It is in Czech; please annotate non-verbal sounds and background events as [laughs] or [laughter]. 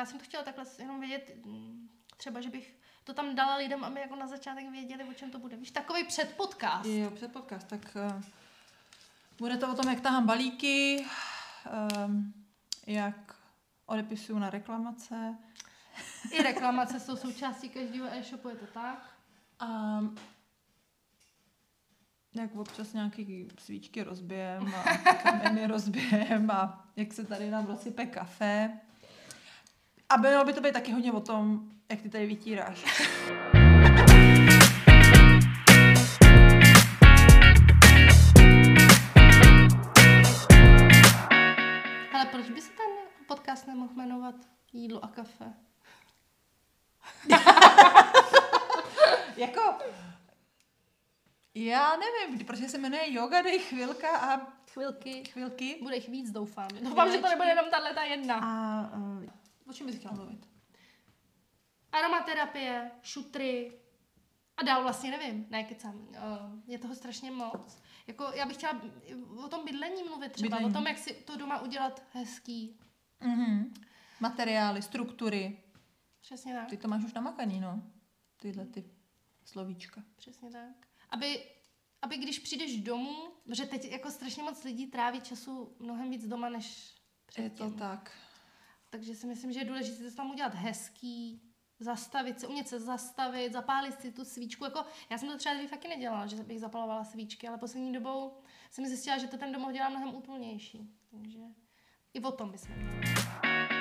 já jsem to chtěla takhle jenom vědět, mm, třeba, že bych to tam dala lidem, aby jako na začátek věděli, o čem to bude. Víš, takový předpodcast. Jo, před podcast. Tak uh, bude to o tom, jak tahám balíky, um, jak odepisuju na reklamace. I reklamace jsou součástí každého e-shopu, je to tak? A jak občas nějaký svíčky rozbijem a [laughs] kameny rozbijem a jak se tady nám rozsype kafe. A bylo by to být taky hodně o tom, jak ty tady vytíráš. Ale proč by se ten podcast nemohl jmenovat Jídlo a kafe? [laughs] jako, já nevím, protože se jmenuje Yoga Day chvilka a Chvilky. chvilky. Bude jich víc, doufám. Doufám, že to nebude jenom tahle ta jedna. A uh, o čem bys chtěla mluvit? Aromaterapie, šutry a dál vlastně nevím, ne, kecám. Uh, je toho strašně moc. Jako já bych chtěla o tom bydlení mluvit třeba, Bydlení. o tom, jak si to doma udělat hezký. Mhm. Materiály, struktury. Přesně tak. Ty to máš už namakaný, no. Tyhle ty slovíčka. Přesně tak. Aby, aby když přijdeš domů, že teď jako strašně moc lidí tráví času mnohem víc doma, než Je to předtím. tak. Takže si myslím, že je důležité to tam udělat hezký, zastavit se, umět se zastavit, zapálit si tu svíčku. Jako, já jsem to třeba dřív taky nedělala, že bych zapalovala svíčky, ale poslední dobou jsem zjistila, že to ten domov dělá mnohem úplnější. Takže i o tom bychom měli.